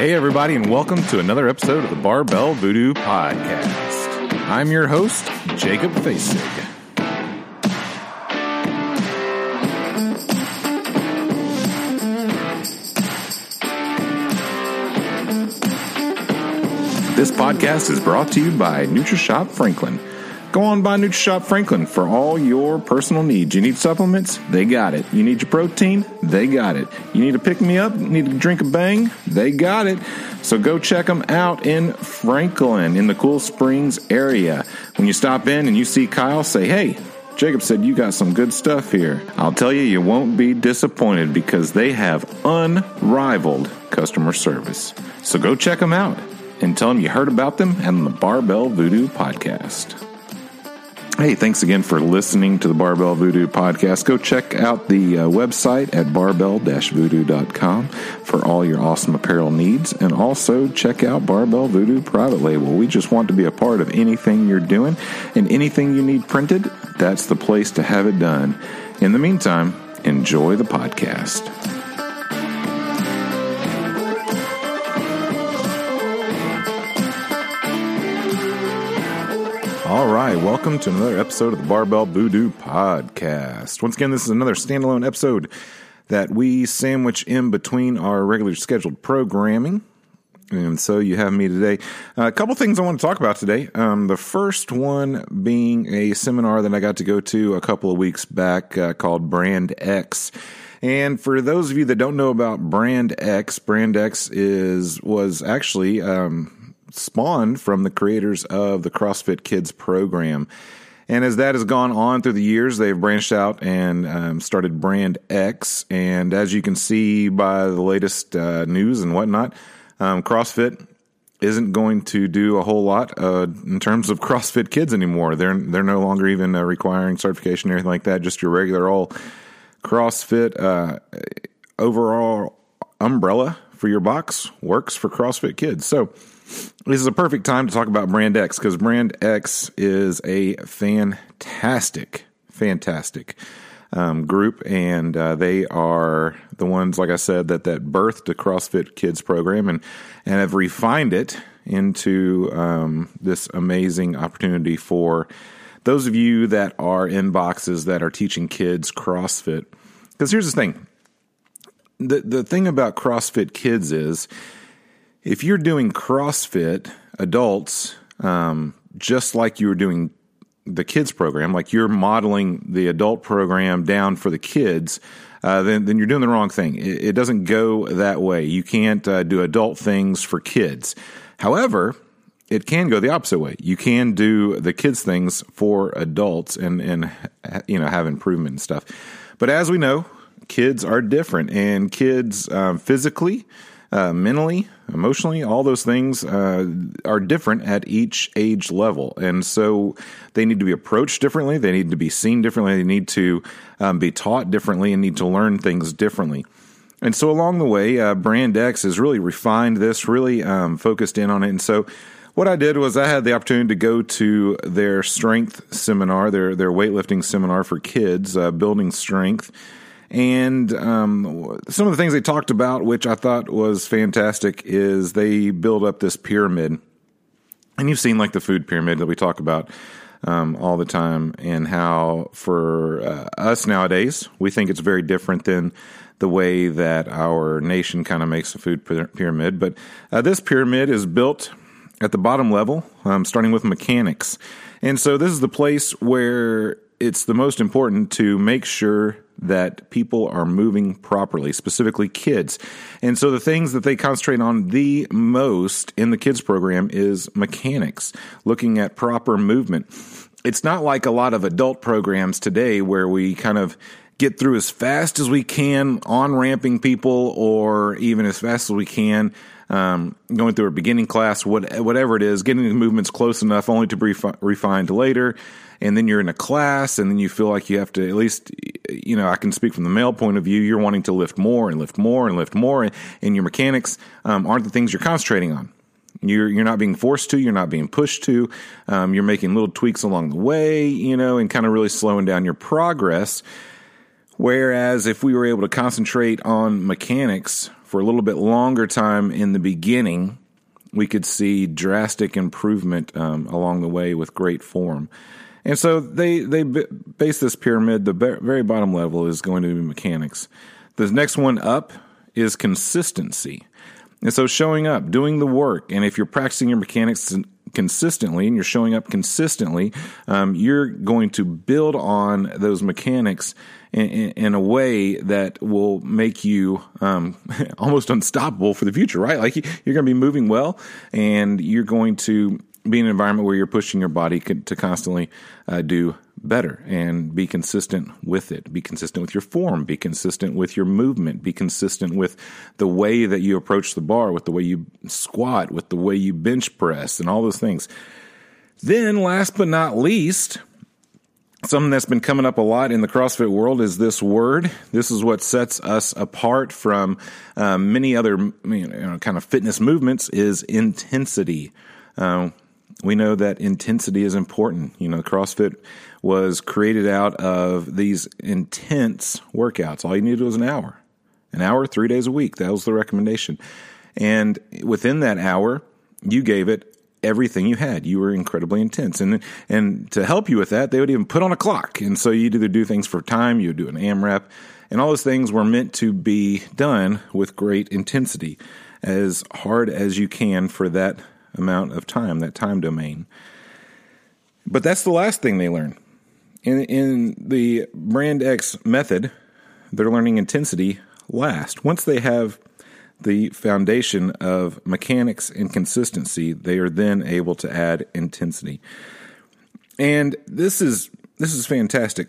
Hey, everybody, and welcome to another episode of the Barbell Voodoo Podcast. I'm your host, Jacob Facig. This podcast is brought to you by NutriShop Franklin. Go on by NutriShop Franklin for all your personal needs. You need supplements? They got it. You need your protein? They got it. You need to pick me up? Need to drink a bang? They got it. So go check them out in Franklin in the Cool Springs area. When you stop in and you see Kyle, say, hey, Jacob said you got some good stuff here. I'll tell you, you won't be disappointed because they have unrivaled customer service. So go check them out and tell them you heard about them and the Barbell Voodoo podcast. Hey, thanks again for listening to the Barbell Voodoo podcast. Go check out the uh, website at barbell voodoo.com for all your awesome apparel needs. And also check out Barbell Voodoo Private Label. We just want to be a part of anything you're doing and anything you need printed, that's the place to have it done. In the meantime, enjoy the podcast. All right, welcome to another episode of the Barbell Voodoo Podcast. Once again, this is another standalone episode that we sandwich in between our regular scheduled programming. And so you have me today. Uh, a couple things I want to talk about today. Um, the first one being a seminar that I got to go to a couple of weeks back uh, called Brand X. And for those of you that don't know about Brand X, Brand X is was actually um, spawned from the creators of the CrossFit Kids program. And as that has gone on through the years, they've branched out and um, started Brand X. And as you can see by the latest uh, news and whatnot, um, CrossFit isn't going to do a whole lot uh, in terms of CrossFit Kids anymore. They're they're no longer even uh, requiring certification or anything like that. Just your regular old CrossFit uh, overall umbrella for your box works for CrossFit Kids. So this is a perfect time to talk about Brand X because Brand X is a fantastic, fantastic um, group, and uh, they are the ones, like I said, that that birthed the CrossFit Kids program and and have refined it into um, this amazing opportunity for those of you that are in boxes that are teaching kids CrossFit. Because here's the thing: the the thing about CrossFit Kids is if you're doing CrossFit adults, um, just like you were doing the kids program, like you're modeling the adult program down for the kids, uh, then then you're doing the wrong thing. It, it doesn't go that way. You can't uh, do adult things for kids. However, it can go the opposite way. You can do the kids things for adults and and you know have improvement and stuff. But as we know, kids are different, and kids um, physically uh, mentally, emotionally, all those things uh, are different at each age level. And so they need to be approached differently. They need to be seen differently. They need to um, be taught differently and need to learn things differently. And so along the way, uh, Brand X has really refined this, really um, focused in on it. And so what I did was I had the opportunity to go to their strength seminar, their their weightlifting seminar for kids, uh, building strength. And um, some of the things they talked about, which I thought was fantastic, is they build up this pyramid. And you've seen like the food pyramid that we talk about um, all the time, and how for uh, us nowadays, we think it's very different than the way that our nation kind of makes the food pyramid. But uh, this pyramid is built at the bottom level, um, starting with mechanics. And so this is the place where it's the most important to make sure that people are moving properly, specifically kids. And so the things that they concentrate on the most in the kids program is mechanics, looking at proper movement. It's not like a lot of adult programs today where we kind of get through as fast as we can on ramping people or even as fast as we can um, going through a beginning class, what, whatever it is, getting the movements close enough only to be refi- refined later. And then you're in a class, and then you feel like you have to at least, you know, I can speak from the male point of view. You're wanting to lift more and lift more and lift more, and, and your mechanics um, aren't the things you're concentrating on. You're you're not being forced to. You're not being pushed to. Um, you're making little tweaks along the way, you know, and kind of really slowing down your progress. Whereas if we were able to concentrate on mechanics for a little bit longer time in the beginning, we could see drastic improvement um, along the way with great form. And so they they base this pyramid. The very bottom level is going to be mechanics. The next one up is consistency. And so showing up, doing the work, and if you're practicing your mechanics consistently and you're showing up consistently, um, you're going to build on those mechanics in, in, in a way that will make you um, almost unstoppable for the future, right? Like you're going to be moving well and you're going to be in an environment where you're pushing your body to constantly uh, do better and be consistent with it. Be consistent with your form, be consistent with your movement, be consistent with the way that you approach the bar, with the way you squat, with the way you bench press, and all those things. Then, last but not least, something that's been coming up a lot in the CrossFit world is this word. This is what sets us apart from um, many other you know, kind of fitness movements is intensity. Uh, we know that intensity is important. You know, CrossFit was created out of these intense workouts. All you needed was an hour, an hour, three days a week. That was the recommendation. And within that hour, you gave it everything you had. You were incredibly intense. And, and to help you with that, they would even put on a clock. And so you'd either do things for time, you would do an AMRAP, and all those things were meant to be done with great intensity, as hard as you can for that amount of time, that time domain. But that's the last thing they learn. In, in the Brand X method, they're learning intensity last. Once they have the foundation of mechanics and consistency, they are then able to add intensity. And this is this is fantastic.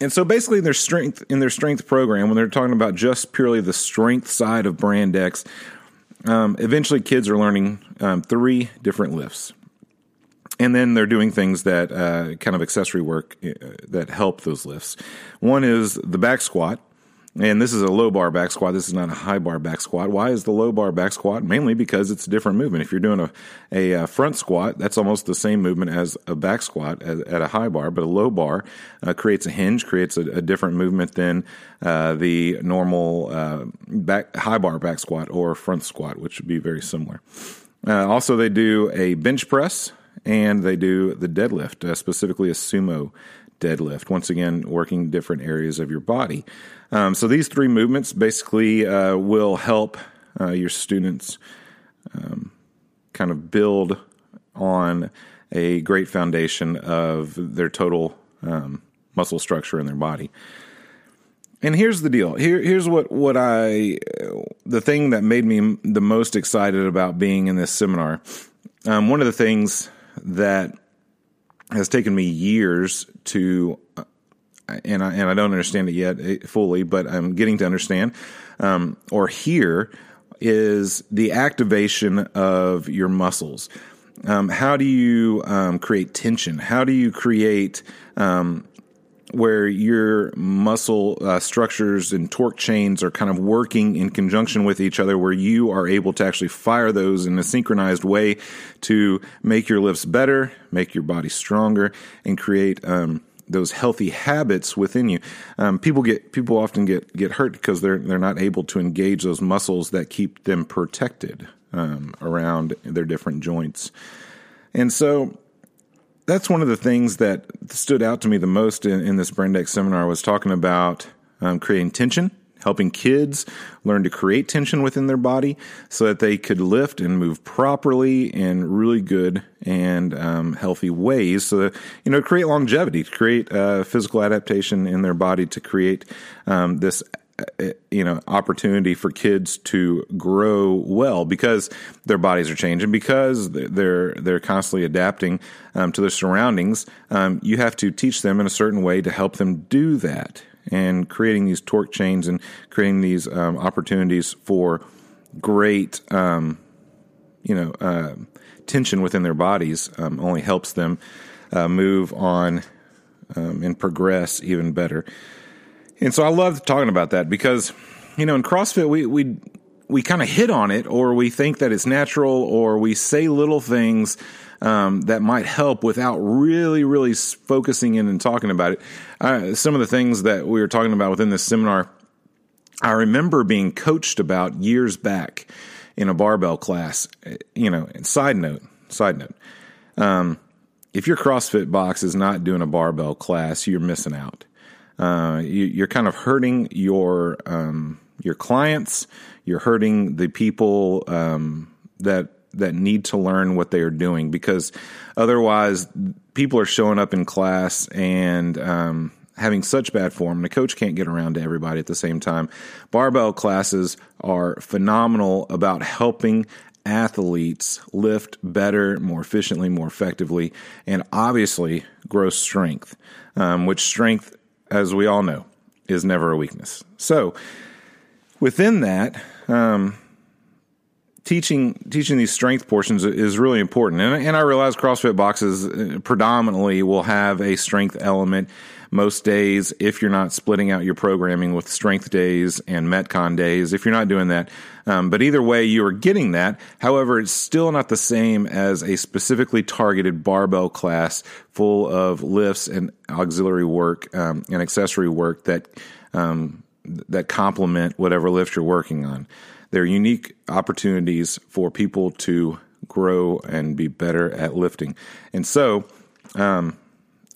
And so basically their strength in their strength program, when they're talking about just purely the strength side of Brand X, um, eventually kids are learning um, three different lifts and then they're doing things that uh, kind of accessory work uh, that help those lifts. One is the back squat, and this is a low bar back squat. This is not a high bar back squat. Why is the low bar back squat? Mainly because it's a different movement. If you're doing a, a, uh, front squat, that's almost the same movement as a back squat at, a high bar, but a low bar uh, creates a hinge, creates a, a different movement than uh, the normal uh, back high bar back squat or front squat, which would be very similar. Uh, also, they do a bench press and they do the deadlift, uh, specifically a sumo deadlift. Once again, working different areas of your body. Um, so these three movements basically uh, will help uh, your students um, kind of build on a great foundation of their total um, muscle structure in their body. And here's the deal. Here, here's what what I the thing that made me the most excited about being in this seminar. Um, one of the things that has taken me years to, uh, and I, and I don't understand it yet eh, fully, but I'm getting to understand um, or hear is the activation of your muscles. Um, how do you um, create tension? How do you create um, where your muscle uh, structures and torque chains are kind of working in conjunction with each other, where you are able to actually fire those in a synchronized way to make your lifts better, make your body stronger, and create um, those healthy habits within you. Um, people get people often get get hurt because they're they're not able to engage those muscles that keep them protected um, around their different joints, and so that's one of the things that stood out to me the most in, in this Brand X seminar was talking about um, creating tension, helping kids learn to create tension within their body so that they could lift and move properly in really good and um, healthy ways. So that, you know, create longevity, to create uh, physical adaptation in their body, to create um, this you know opportunity for kids to grow well because their bodies are changing because they're they're constantly adapting um, to their surroundings um, you have to teach them in a certain way to help them do that and creating these torque chains and creating these um, opportunities for great um, you know uh, tension within their bodies um, only helps them uh, move on um, and progress even better. And so I love talking about that because, you know, in CrossFit, we, we, we kind of hit on it or we think that it's natural or we say little things um, that might help without really, really focusing in and talking about it. Uh, some of the things that we were talking about within this seminar I remember being coached about years back in a barbell class. You know, side note, side note. Um, if your CrossFit box is not doing a barbell class, you're missing out. Uh, you, are kind of hurting your um, your clients. You're hurting the people um, that that need to learn what they are doing because otherwise, people are showing up in class and um, having such bad form, and the coach can't get around to everybody at the same time. Barbell classes are phenomenal about helping athletes lift better, more efficiently, more effectively, and obviously grow strength, um, which strength, as we all know, is never a weakness. So, within that, um, teaching teaching these strength portions is really important. And, and I realize CrossFit boxes uh, predominantly will have a strength element most days if you're not splitting out your programming with strength days and metcon days if you're not doing that um, but either way you are getting that however it's still not the same as a specifically targeted barbell class full of lifts and auxiliary work um, and accessory work that um, that complement whatever lift you're working on they're unique opportunities for people to grow and be better at lifting. And so, um,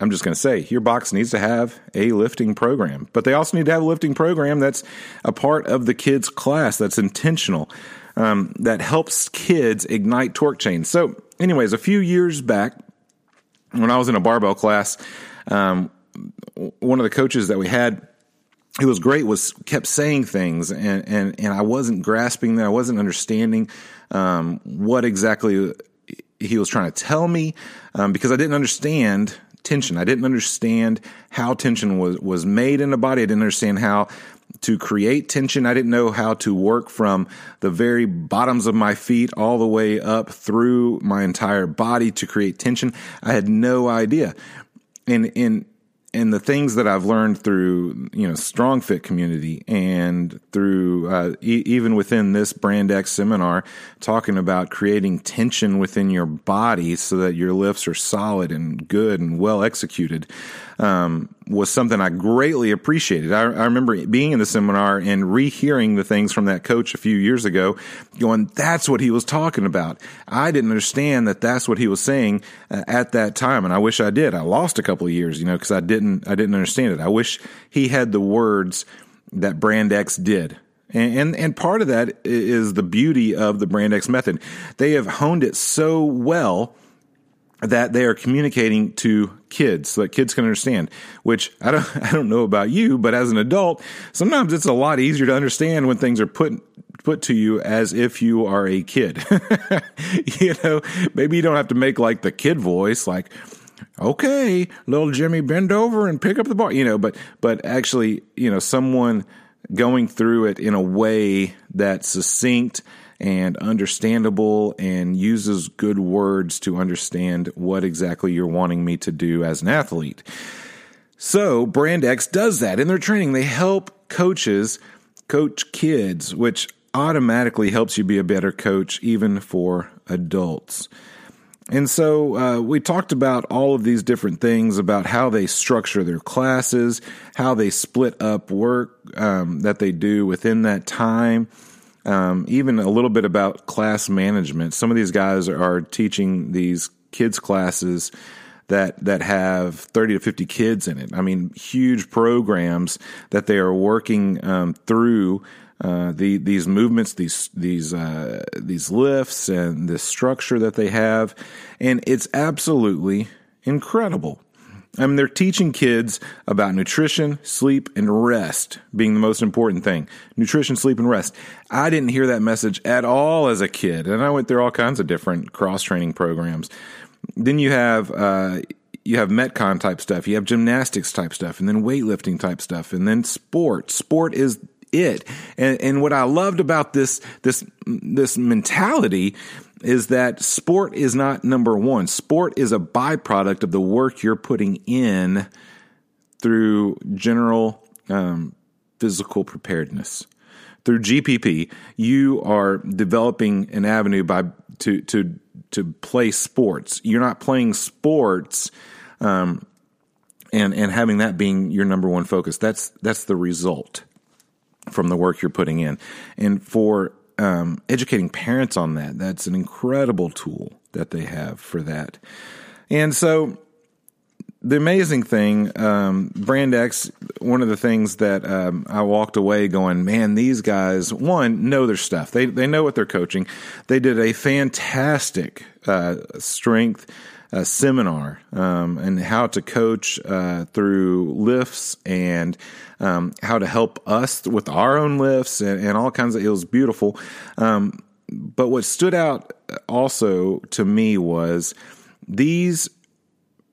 I'm just going to say your box needs to have a lifting program, but they also need to have a lifting program that's a part of the kids' class that's intentional, um, that helps kids ignite torque chains. So, anyways, a few years back, when I was in a barbell class, um, one of the coaches that we had it was great was kept saying things and, and, and I wasn't grasping that. I wasn't understanding, um, what exactly he was trying to tell me, um, because I didn't understand tension. I didn't understand how tension was, was made in the body. I didn't understand how to create tension. I didn't know how to work from the very bottoms of my feet all the way up through my entire body to create tension. I had no idea. And, in and the things that I've learned through you know strong fit community and through uh, e- even within this brand X seminar talking about creating tension within your body so that your lifts are solid and good and well executed um, was something I greatly appreciated. I, I, remember being in the seminar and rehearing the things from that coach a few years ago, going, "That's what he was talking about." I didn't understand that that's what he was saying uh, at that time, and I wish I did. I lost a couple of years, you know, because I didn't I didn't understand it. I wish he had the words that Brand X did. And, and, and part of that is the beauty of the Brand X method. They have honed it so well that they are communicating to kids so that kids can understand which I don't I don't know about you but as an adult sometimes it's a lot easier to understand when things are put put to you as if you are a kid. You know maybe you don't have to make like the kid voice like okay little Jimmy bend over and pick up the ball you know but but actually you know someone going through it in a way that's succinct and understandable and uses good words to understand what exactly you're wanting me to do as an athlete. So Brand X does that in their training. They help coaches coach kids, which automatically helps you be a better coach even for adults. And so uh, we talked about all of these different things about how they structure their classes, how they split up work um, that they do within that time, um, even a little bit about class management. Some of these guys are teaching these kids classes that that have 30 to 50 kids in it. I mean, huge programs that they are working um, through uh, the these movements, these these uh, these lifts, and this structure that they have, and it's absolutely incredible. I mean, they're teaching kids about nutrition, sleep, and rest being the most important thing. Nutrition, sleep, and rest. I didn't hear that message at all as a kid, and I went through all kinds of different cross training programs. Then you have uh, you have metcon type stuff, you have gymnastics type stuff, and then weightlifting type stuff, and then sport. Sport is it. And, and what I loved about this this this mentality is that sport is not number one. Sport is a byproduct of the work you're putting in through general um, physical preparedness. Through GPP, you are developing an avenue by to to to play sports. You're not playing sports um, and and having that being your number one focus. That's that's the result. from the work you're putting in. And for um, educating parents on that, that's an incredible tool that they have for that. And so the amazing thing, um, Brand X, one of the things that um, I walked away going, man, these guys, one, know their stuff. They, they know what they're coaching. They did a fantastic uh, strength uh, seminar um, and how to coach uh, through lifts and um, how to help us with our own lifts and, and all kinds of. It was beautiful. Um, but what stood out also to me was these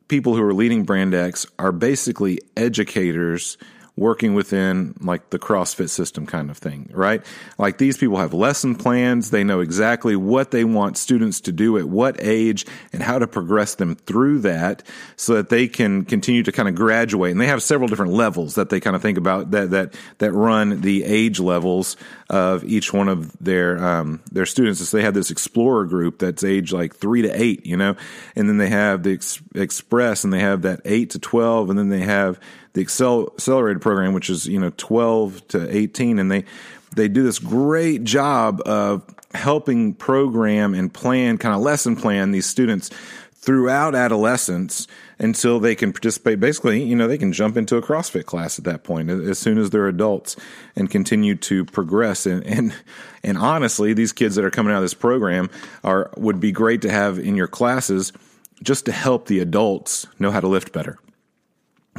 people who are leading Brand X are basically educators working within like the CrossFit system kind of thing, right? Like these people have lesson plans. They know exactly what they want students to do at what age and how to progress them through that so that they can continue to kind of graduate. And they have several different levels that they kind of think about that, that, that run the age levels of each one of their, um, their students. So they have this explorer group that's age like three to eight, you know, and then they have the ex- express and they have that eight to 12 and then they have the Excel accelerated program, which is you know twelve to eighteen, and they they do this great job of helping program and plan kind of lesson plan these students throughout adolescence until they can participate. Basically, you know, they can jump into a CrossFit class at that point as soon as they're adults and continue to progress. And and and honestly, these kids that are coming out of this program are would be great to have in your classes just to help the adults know how to lift better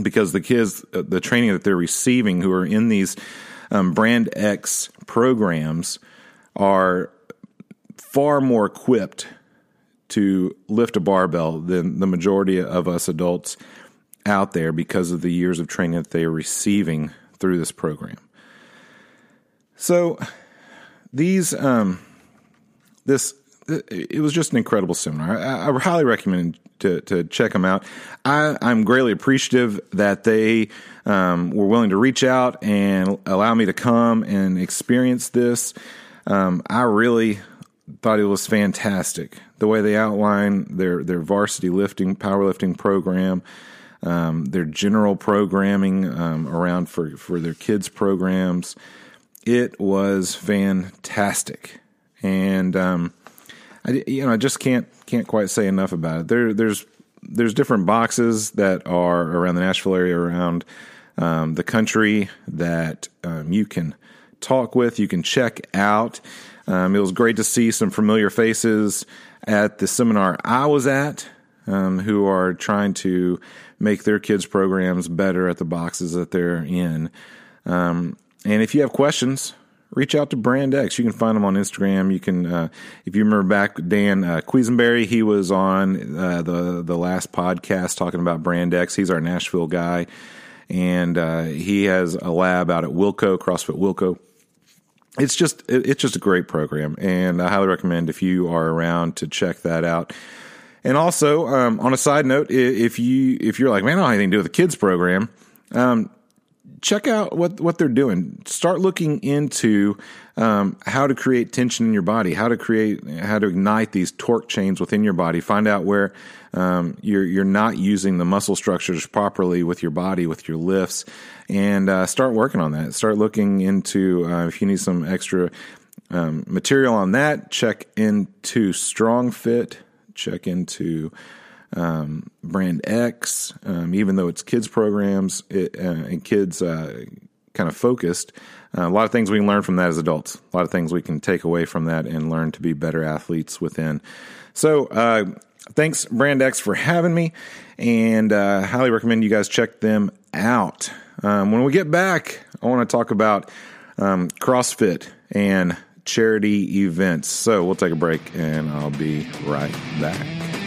because the kids, uh, the training that they're receiving who are in these um, brand X programs are far more equipped to lift a barbell than the majority of us adults out there because of the years of training that they are receiving through this program. So these um, this it was just an incredible seminar. I, I highly recommend to, to check them out. I, am greatly appreciative that they um, were willing to reach out and allow me to come and experience this. Um, I really thought it was fantastic the way they outline their their varsity lifting powerlifting program, um, their general programming um, around for for their kids programs. It was fantastic, and um, I, you know, I just can't can't quite say enough about it. There, there's there's different boxes that are around the Nashville area, around um, the country that um, you can talk with, you can check out. Um, it was great to see some familiar faces at the seminar I was at, um, who are trying to make their kids' programs better at the boxes that they're in. Um, and if you have questions, reach out to Brand X. You can find them on Instagram. You can, uh, if you remember back, Dan uh, Quisenberry, he was on uh, the the last podcast talking about Brand X. He's our Nashville guy, and uh, he has a lab out at Wilco CrossFit Wilco. It's just it's just a great program, and I highly recommend if you are around to check that out. And also, um, on a side note, if you if you're like, man, I don't have anything to do with the kids program, um, check out what what they're doing. Start looking into um, how to create tension in your body, how to create, how to ignite these torque chains within your body. Find out where um, you're you're not using the muscle structures properly with your body, with your lifts, and uh, start working on that. Start looking into uh, if you need some extra um, material on that. Check into Strong Fit. Check into um, Brand X, um, even though it's kids programs it, uh, and kids uh, kind of focused. Uh, a lot of things we can learn from that as adults. A lot of things we can take away from that and learn to be better athletes within. So, uh, thanks Brand X for having me, and uh, highly recommend you guys check them out. Um, when we get back, I want to talk about um, CrossFit and charity events. So we'll take a break, and I'll be right back.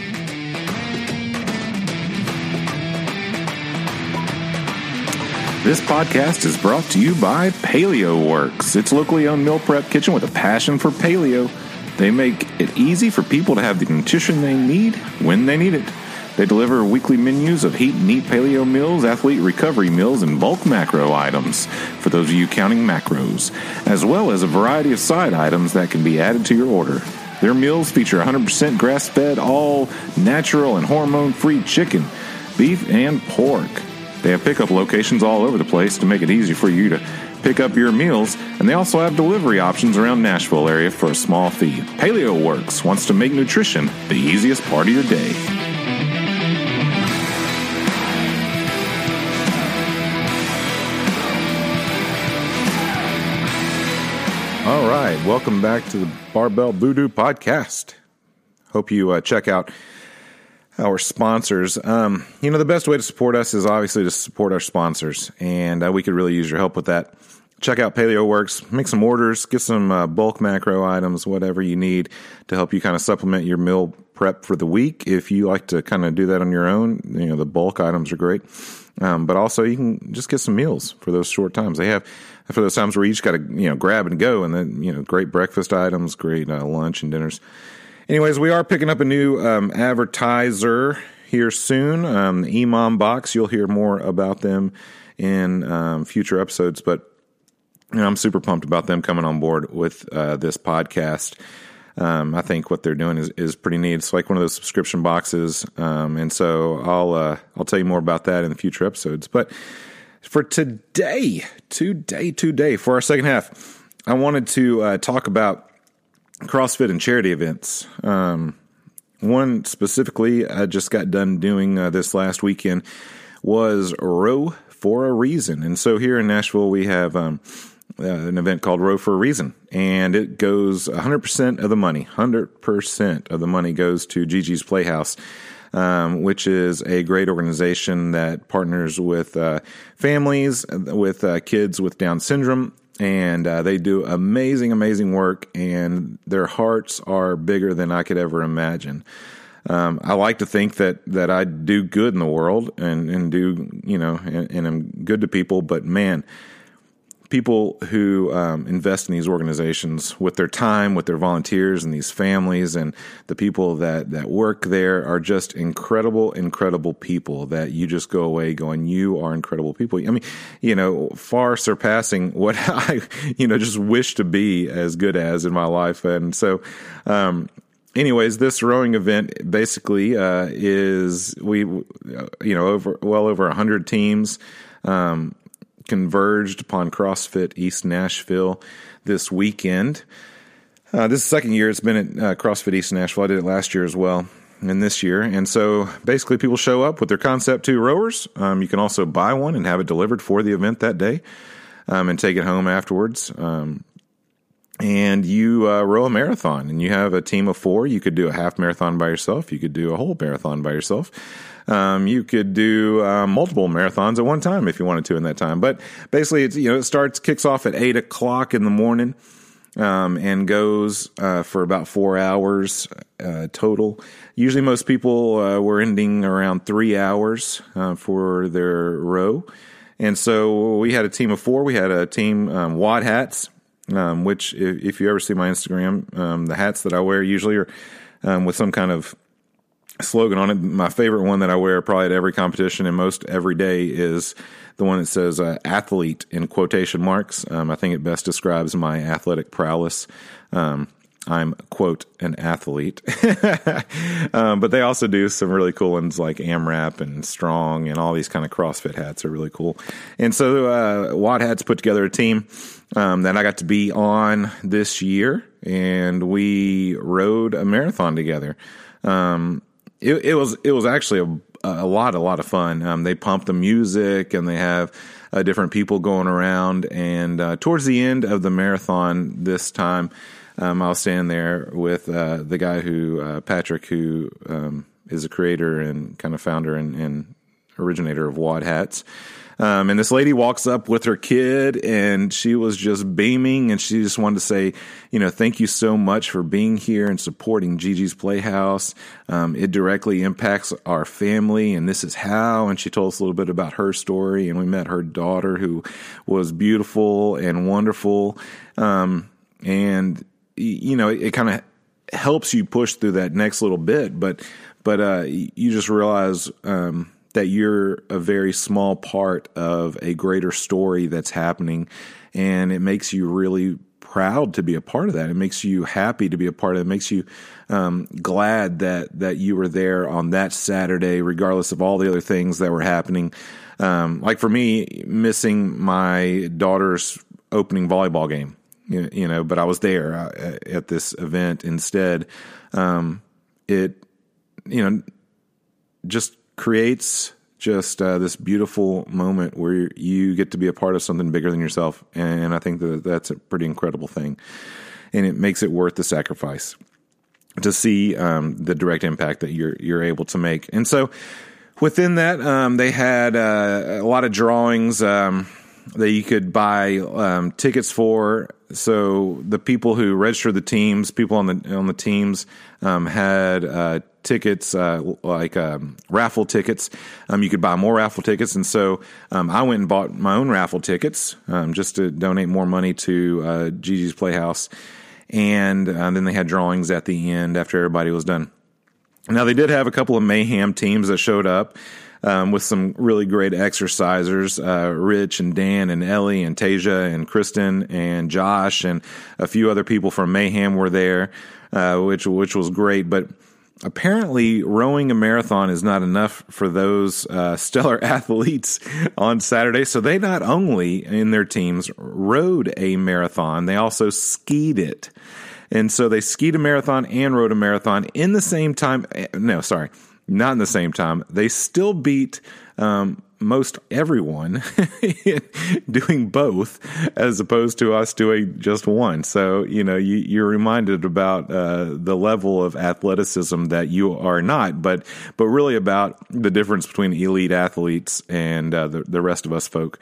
This podcast is brought to you by Paleo Works. It's locally owned meal prep kitchen with a passion for paleo. They make it easy for people to have the nutrition they need when they need it. They deliver weekly menus of heat and eat paleo meals, athlete recovery meals, and bulk macro items for those of you counting macros, as well as a variety of side items that can be added to your order. Their meals feature 100% grass fed, all natural and hormone free chicken, beef, and pork. They have pickup locations all over the place to make it easy for you to pick up your meals, and they also have delivery options around Nashville area for a small fee. Paleo Works wants to make nutrition the easiest part of your day. All right, welcome back to the Barbell Voodoo Podcast. Hope you uh, check out our sponsors. Um, you know, the best way to support us is obviously to support our sponsors, and uh, we could really use your help with that. Check out Paleo Works, make some orders, get some uh, bulk macro items, whatever you need to help you kind of supplement your meal prep for the week. If you like to kind of do that on your own, you know, the bulk items are great. Um, but also you can just get some meals for those short times. They have for those times where you just got to you know grab and go, and then you know great breakfast items, great uh, lunch and dinners. Anyways, we are picking up a new um, advertiser here soon. Um, the Imam Box, you'll hear more about them in um, future episodes, but you know, I'm super pumped about them coming on board with uh, this podcast. Um, I think what they're doing is, is pretty neat. It's like one of those subscription boxes, um, and so I'll uh, I'll tell you more about that in the future episodes. But for today, today, today, for our second half, I wanted to uh, talk about CrossFit and charity events. Um, one specifically, I just got done doing uh, this last weekend was Row for a Reason, and so here in Nashville we have um, uh, an event called Row for a Reason, and it goes 100% of the money, 100% of the money goes to Gigi's Playhouse. Um, which is a great organization that partners with uh, families with uh, kids with Down syndrome and uh, they do amazing, amazing work, and their hearts are bigger than I could ever imagine. Um, I like to think that that I do good in the world and and do you know and, and am good to people, but man, people who um, invest in these organizations with their time, with their volunteers and these families and the people that, that work there are just incredible, incredible people that you just go away going, you are incredible people. I mean, you know, far surpassing what I, you know, just wish to be as good as in my life. And so, um, anyways, this rowing event basically uh, is we, you know, over well over a hundred teams. Um, converged upon CrossFit East Nashville this weekend. Uh, this is the second year it's been at uh, CrossFit East Nashville. I did it last year as well, and this year. And so basically, people show up with their Concept 2 rowers. Um, you can also buy one and have it delivered for the event that day um, and take it home afterwards. Um, and you uh, row a marathon, and you have a team of four. You could do a half marathon by yourself. You could do a whole marathon by yourself. Um, you could do uh, multiple marathons at one time if you wanted to in that time. But basically, it's you know it starts kicks off at eight o'clock in the morning. Um, and goes uh, for about four hours uh, total. Usually, most people uh, were ending around three hours uh, for their row. And so we had a team of four. We had a team um, WOD hats, um, which if, if, you ever see my Instagram, um, the hats that I wear usually are um, with some kind of slogan on it. My favorite one that I wear probably at every competition and most every day is the one that says uh, athlete in quotation marks. Um, I think it best describes my athletic prowess. Um, I'm quote an athlete, um, but they also do some really cool ones like AMRAP and Strong and all these kind of CrossFit hats are really cool. And so uh, WOD Hats put together a team um, that I got to be on this year, and we rowed a marathon together. Um, it, it was it was actually a, a lot a lot of fun. Um, they pump the music and they have uh, different people going around. And uh, towards the end of the marathon this time, um, I was standing there with uh, the guy who uh, Patrick, who um, is a creator and kind of founder and, and originator of WOD Hats. Um, and this lady walks up with her kid and she was just beaming and she just wanted to say, you know, thank you so much for being here and supporting Gigi's Playhouse. Um, it directly impacts our family and this is how. And she told us a little bit about her story and we met her daughter who was beautiful and wonderful. Um, and, you know, it, it kind of helps you push through that next little bit, but, but, uh, you just realize, um, that you're a very small part of a greater story that's happening. And it makes you really proud to be a part of that. It makes you happy to be a part of it. It makes you um, glad that that you were there on that Saturday, regardless of all the other things that were happening. Um, like for me, missing my daughter's opening volleyball game, you, know, but I was there uh, at this event instead. Um, it, you know, just creates just uh, this beautiful moment where you get to be a part of something bigger than yourself, and I think that that's a pretty incredible thing, and it makes it worth the sacrifice to see um, the direct impact that you're you're able to make. And so, within that, um, they had uh, a lot of drawings um, that you could buy um, tickets for. So the people who registered the teams, people on the on the teams, um, had uh, tickets uh, like um, raffle tickets. you could buy more raffle tickets, and so I went and bought my own raffle tickets just to donate more money to uh, Gigi's Playhouse and uh, then they had drawings at the end after everybody was done. Now they did have a couple of mayhem teams that showed up. Um, with some really great exercisers, uh, Rich and Dan and Ellie and Tasia and Kristen and Josh and a few other people from Mayhem were there, uh, which which was great. But apparently rowing a marathon is not enough for those uh, stellar athletes on Saturday. So they not only in their teams rowed a marathon, they also skied it. And so they skied a marathon and rowed a marathon in the same time. Eh, no, sorry, not in the same time. They still beat um, most everyone doing both as opposed to us doing just one. So, you know, you, are reminded about uh, the level of athleticism that you are not, but, but really about the difference between elite athletes and uh, the, the rest of us folk.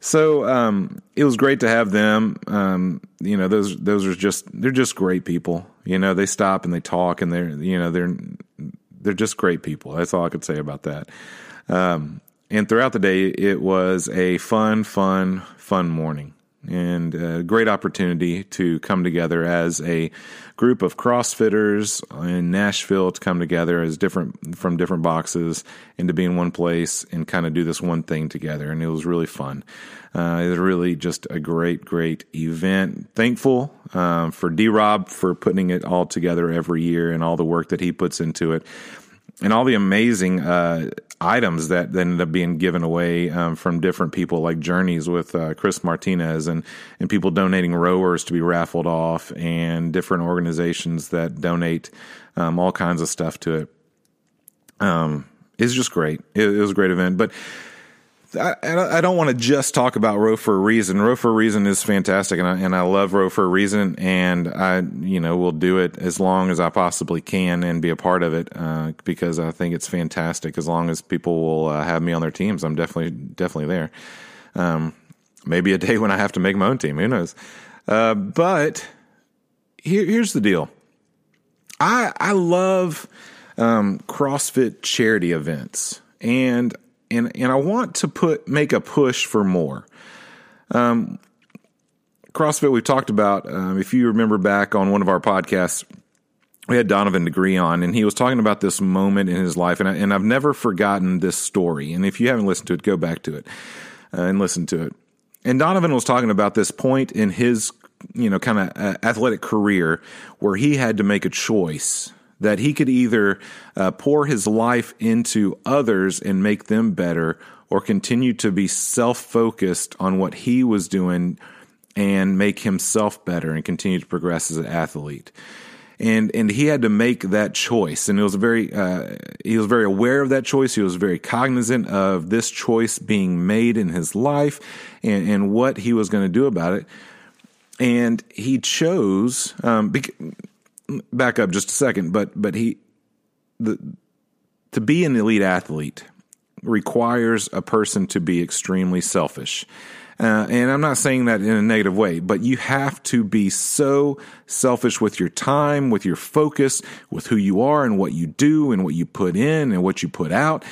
So um, it was great to have them. Um, you know, those those are just they're just great people. You know, they stop and they talk, and they're you know they're they're just great people. That's all I could say about that. Um, and throughout the day, it was a fun, fun, fun morning and a great opportunity to come together as a group of CrossFitters in Nashville to come together as different from different boxes and to be in one place and kind of do this one thing together. And it was really fun. Uh, it was really just a great, great event. Thankful um, for D Rob for putting it all together every year and all the work that he puts into it and all the amazing uh, items that, ended up being given away um, from different people, like Journeys with uh, Chris Martinez, and and people donating rowers to be raffled off, and different organizations that donate um, all kinds of stuff to it. Um, it's just great. It, it was a great event, but I, I don't want to just talk about Row for a Reason. Row for a Reason is fantastic, and I, and I love Row for a Reason, and I you know will do it as long as I possibly can and be a part of it uh, because I think it's fantastic. As long as people will uh, have me on their teams, I'm definitely definitely there. Um, maybe a day when I have to make my own team, who knows? Uh, but here, here's the deal. I I love um, CrossFit charity events, and and and I want to put make a push for more. Um, CrossFit we've talked about. Um, if you remember back on one of our podcasts, we had Donovan Degree on, and he was talking about this moment in his life, and I, and I've never forgotten this story. And if you haven't listened to it, go back to it uh, and listen to it. And Donovan was talking about this point in his you know kind of uh, athletic career where he had to make a choice that he could either uh, pour his life into others and make them better or continue to be self focused on what he was doing and make himself better and continue to progress as an athlete. And, and he had to make that choice. And it was very, uh, he was very aware of that choice. He was very cognizant of this choice being made in his life and, and what he was going to do about it. And he chose, um, back up just a second, but but he the to be an elite athlete requires a person to be extremely selfish. Uh, and I'm not saying that in a negative way, but you have to be so selfish with your time, with your focus, with who you are and what you do and what you put in and what you put out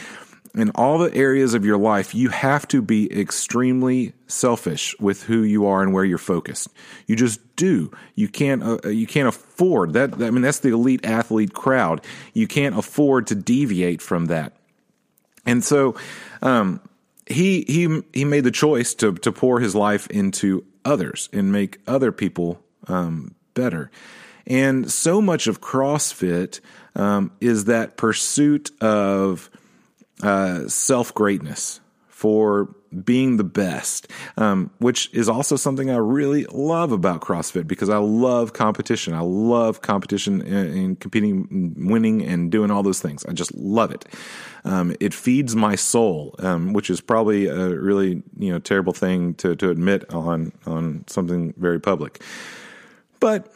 in all the areas of your life, you have to be extremely selfish with who you are and where you're focused. You just do. You can't. Uh, you can't afford that. I mean, that's the elite athlete crowd. You can't afford to deviate from that. And so, um, he he he made the choice to to pour his life into others and make other people um, better. And so much of CrossFit um, is that pursuit of uh, self greatness for being the best, um, which is also something I really love about CrossFit because I love competition. I love competition and, and competing, winning, and doing all those things. I just love it. Um, it feeds my soul, um, which is probably a really you know terrible thing to to admit on on something very public, but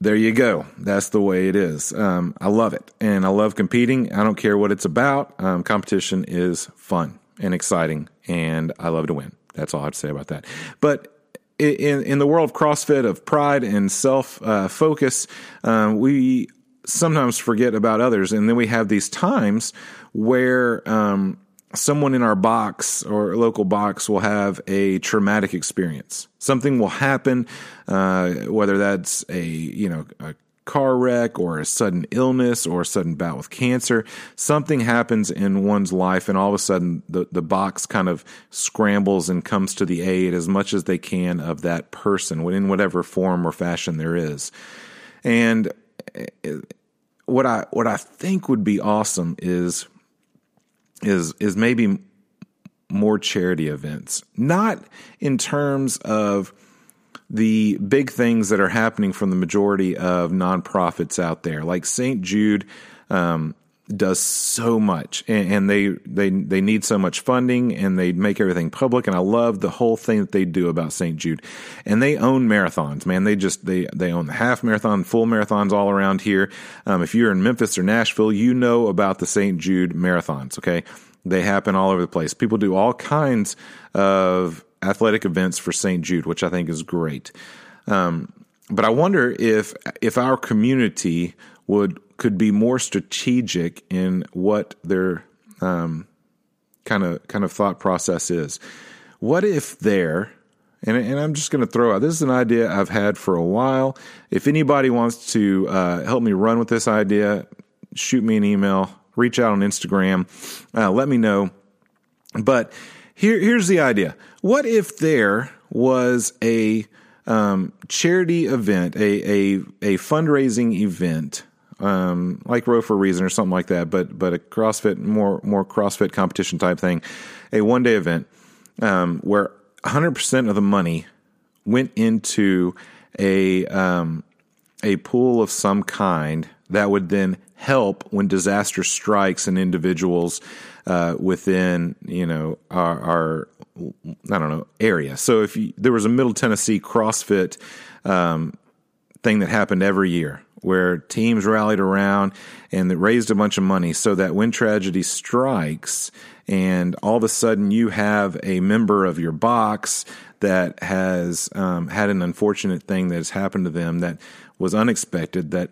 there you go. That's the way it is. Um, I love it, and I love competing. I don't care what it's about. Um, competition is fun and exciting, and I love to win. That's all I have to say about that. But in in the world of CrossFit, of pride and self uh, focus, um, we sometimes forget about others, and then we have these times where um, someone in our box or local box will have a traumatic experience. Something will happen, uh, whether that's a you know a car wreck or a sudden illness or a sudden bout with cancer. Something happens in one's life, and all of a sudden the the box kind of scrambles and comes to the aid as much as they can of that person in whatever form or fashion there is. And uh, what I what I think would be awesome is is is maybe more charity events, not in terms of the big things that are happening from the majority of nonprofits out there, like St. Jude. Um, does so much and, and, they they they need so much funding and they make everything public and I love the whole thing that they do about St. Jude. And they own marathons, man. They just they they own the half marathon, full marathons all around here. Um, if you're in Memphis or Nashville, you know about the St. Jude marathons, okay? They happen all over the place. People do all kinds of athletic events for St. Jude, which I think is great. Um, but I wonder if if our community would could be more strategic in what their kind of kind of thought process is. What if there and, and I'm just going to throw out this is an idea I've had for a while. If anybody wants to uh, help me run with this idea, shoot me an email reach out on Instagram. Uh, let me know. But here, here's the idea. What if there was a um, charity event, a, a, a fundraising event, um, like Row for a Reason or something like that, but but a CrossFit more more CrossFit competition type thing, a one day event um, where 100 percent of the money went into a um, a pool of some kind that would then help when disaster strikes and individuals uh, within you know our, our, I don't know area. So if you, there was a Middle Tennessee CrossFit um, thing that happened every year where teams rallied around and raised a bunch of money so that when tragedy strikes and all of a sudden you have a member of your box that has um, had an unfortunate thing that has happened to them that was unexpected that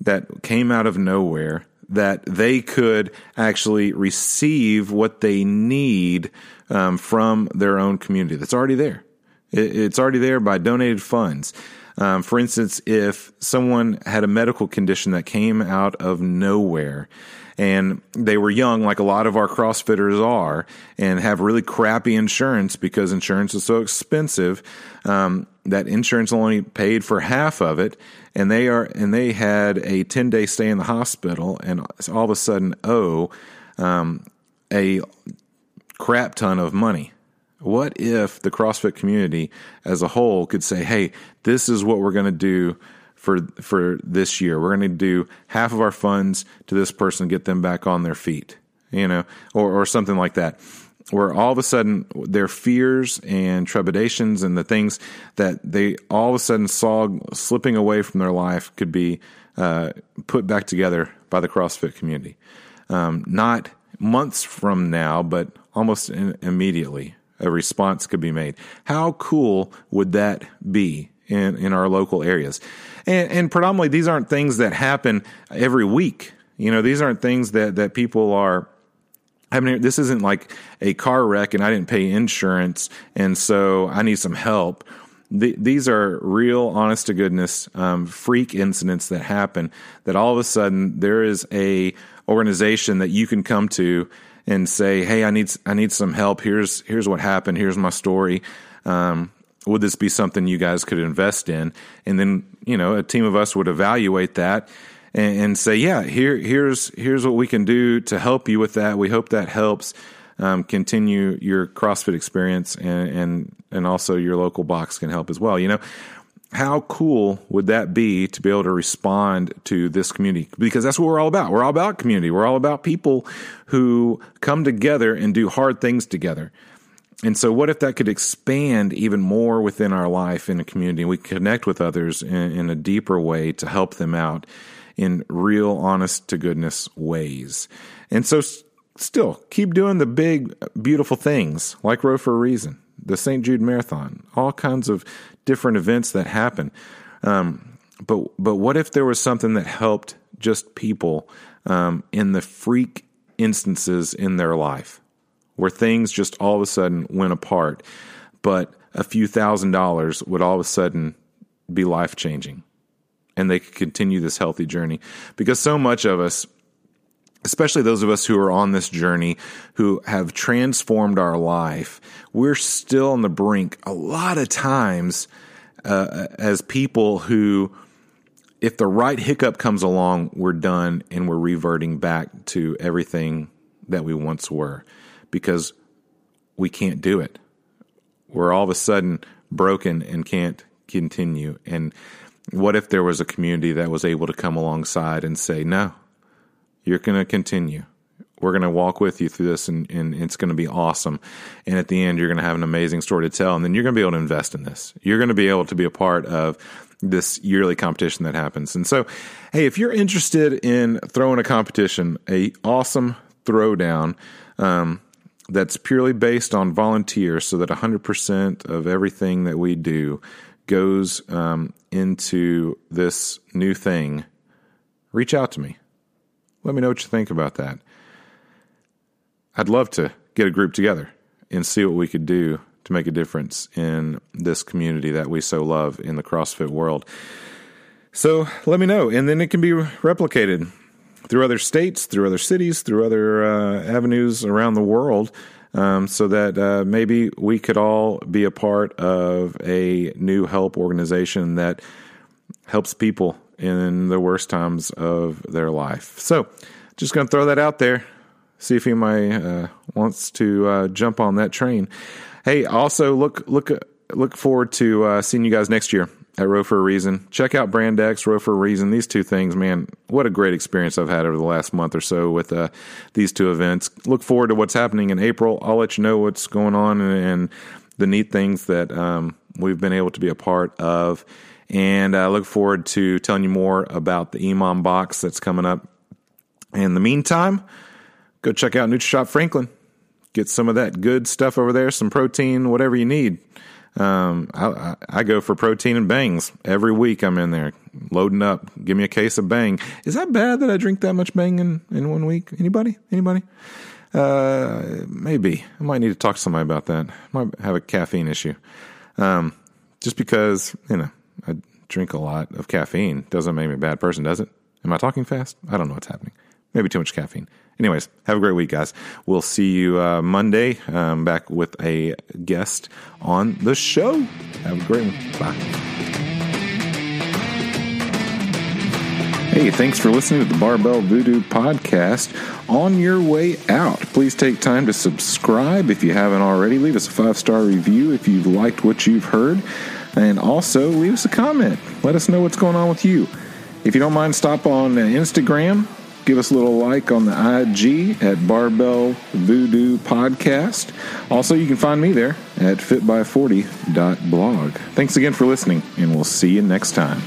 that came out of nowhere that they could actually receive what they need um, from their own community that's already there. It's already there by donated funds. Um, for instance, if someone had a medical condition that came out of nowhere and they were young, like a lot of our CrossFitters are, and have really crappy insurance because insurance is so expensive. Um, that insurance only paid for half of it, and they are and they had a ten day stay in the hospital, and all of a sudden owe um, a crap ton of money. What if the CrossFit community as a whole could say, "Hey, this is what we're going to do for for this year. We're going to do half of our funds to this person, get them back on their feet, you know, or or something like that." Where all of a sudden their fears and trepidations and the things that they all of a sudden saw slipping away from their life could be uh, put back together by the CrossFit community. Um, not months from now, but almost in, immediately, a response could be made. How cool would that be in, in our local areas? And, and predominantly, these aren't things that happen every week. You know, these aren't things that, that people are I mean, this isn't like a car wreck and I didn't pay insurance, and so I need some help. The, these are real, honest to goodness, um, freak incidents that happen. That all of a sudden there is a organization that you can come to and say, "Hey, I need I need some help. Here's here's what happened. Here's my story. Um, would this be something you guys could invest in?" And then you know a team of us would evaluate that and, and say, "Yeah, here here's here's what we can do to help you with that. We hope that helps." um, continue your CrossFit experience, and, and and also your local box can help as well. You know, how cool would that be to be able to respond to this community? Because that's what we're all about. We're all about community. We're all about people who come together and do hard things together. And so, what if that could expand even more within our life in a community? We connect with others in, in a deeper way to help them out in real, honest to goodness ways. And so, still keep doing the big, beautiful things like Row for a Reason, the St. Jude Marathon, all kinds of different events that happen. Um, but but what if there was something that helped just people um, in the freak instances in their life? where things just all of a sudden went apart, but a few thousand dollars would all of a sudden be life changing. And they could continue this healthy journey. Because so much of us, especially those of us who are on this journey, who have transformed our life, we're still on the brink a lot of times uh, as people who, if the right hiccup comes along, we're done and we're reverting back to everything that we once were because we can't do it. We're all of a sudden broken and can't continue. And what if there was a community that was able to come alongside and say, no, you're going to continue. We're going to walk with you through this and, and it's going to be awesome. And at the end, you're going to have an amazing story to tell. And then you're going to be able to invest in this. You're going to be able to be a part of this yearly competition that happens. And so, hey, if you're interested in throwing a competition, a awesome throwdown, um, that's purely based on volunteers so that 100% of everything that we do goes um, into this new thing, reach out to me. Let me know what you think about that. I'd love to get a group together and see what we could do to make a difference in this community that we so love in the CrossFit world. So let me know, and then it can be replicated through other states, through other cities, through other uh, avenues around the world, um, so that uh, maybe we could all be a part of a new help organization that helps people in the worst times of their life. So, just going to throw that out there. See if anybody uh, wants to uh, jump on that train. Hey, also look look look forward to uh, seeing you guys next year at Row for a Reason. Check out Brand X, Row for a Reason. These two things, man, what a great experience I've had over the last month or so with uh, these two events. Look forward to what's happening in April. I'll let you know what's going on and, and the neat things that um, we've been able to be a part of. And I look forward to telling you more about the EMOM box that's coming up. In the meantime, go check out NutriShop Franklin. Get some of that good stuff over there, some protein, whatever you need. Um, I, I, go for protein and bangs every week. I'm in there loading up. Give me a case of bang. Is that bad that I drink that much bang in, in one week? Anybody? Anybody? Uh, maybe I might need to talk to somebody about that. Might have a caffeine issue. Um, just because you know drink a lot of caffeine doesn't make me a bad person, does it? Am I talking fast? I don't know what's happening. Maybe too much caffeine. Anyways, have a great week, guys. We'll see you uh, Monday um, back with a guest on the show. Have a great one. Bye. Hey, thanks for listening to the Barbell Voodoo podcast. On your way out, please take time to subscribe if you haven't already. Leave us a five star review if you've liked what you've heard. And also, leave us a comment. Let us know what's going on with you. If you don't mind, stop on uh, Instagram Give us a little like on the IG at Barbell Voodoo Podcast. Also, you can find me there at fitby40.blog. Thanks again for listening, and we'll see you next time.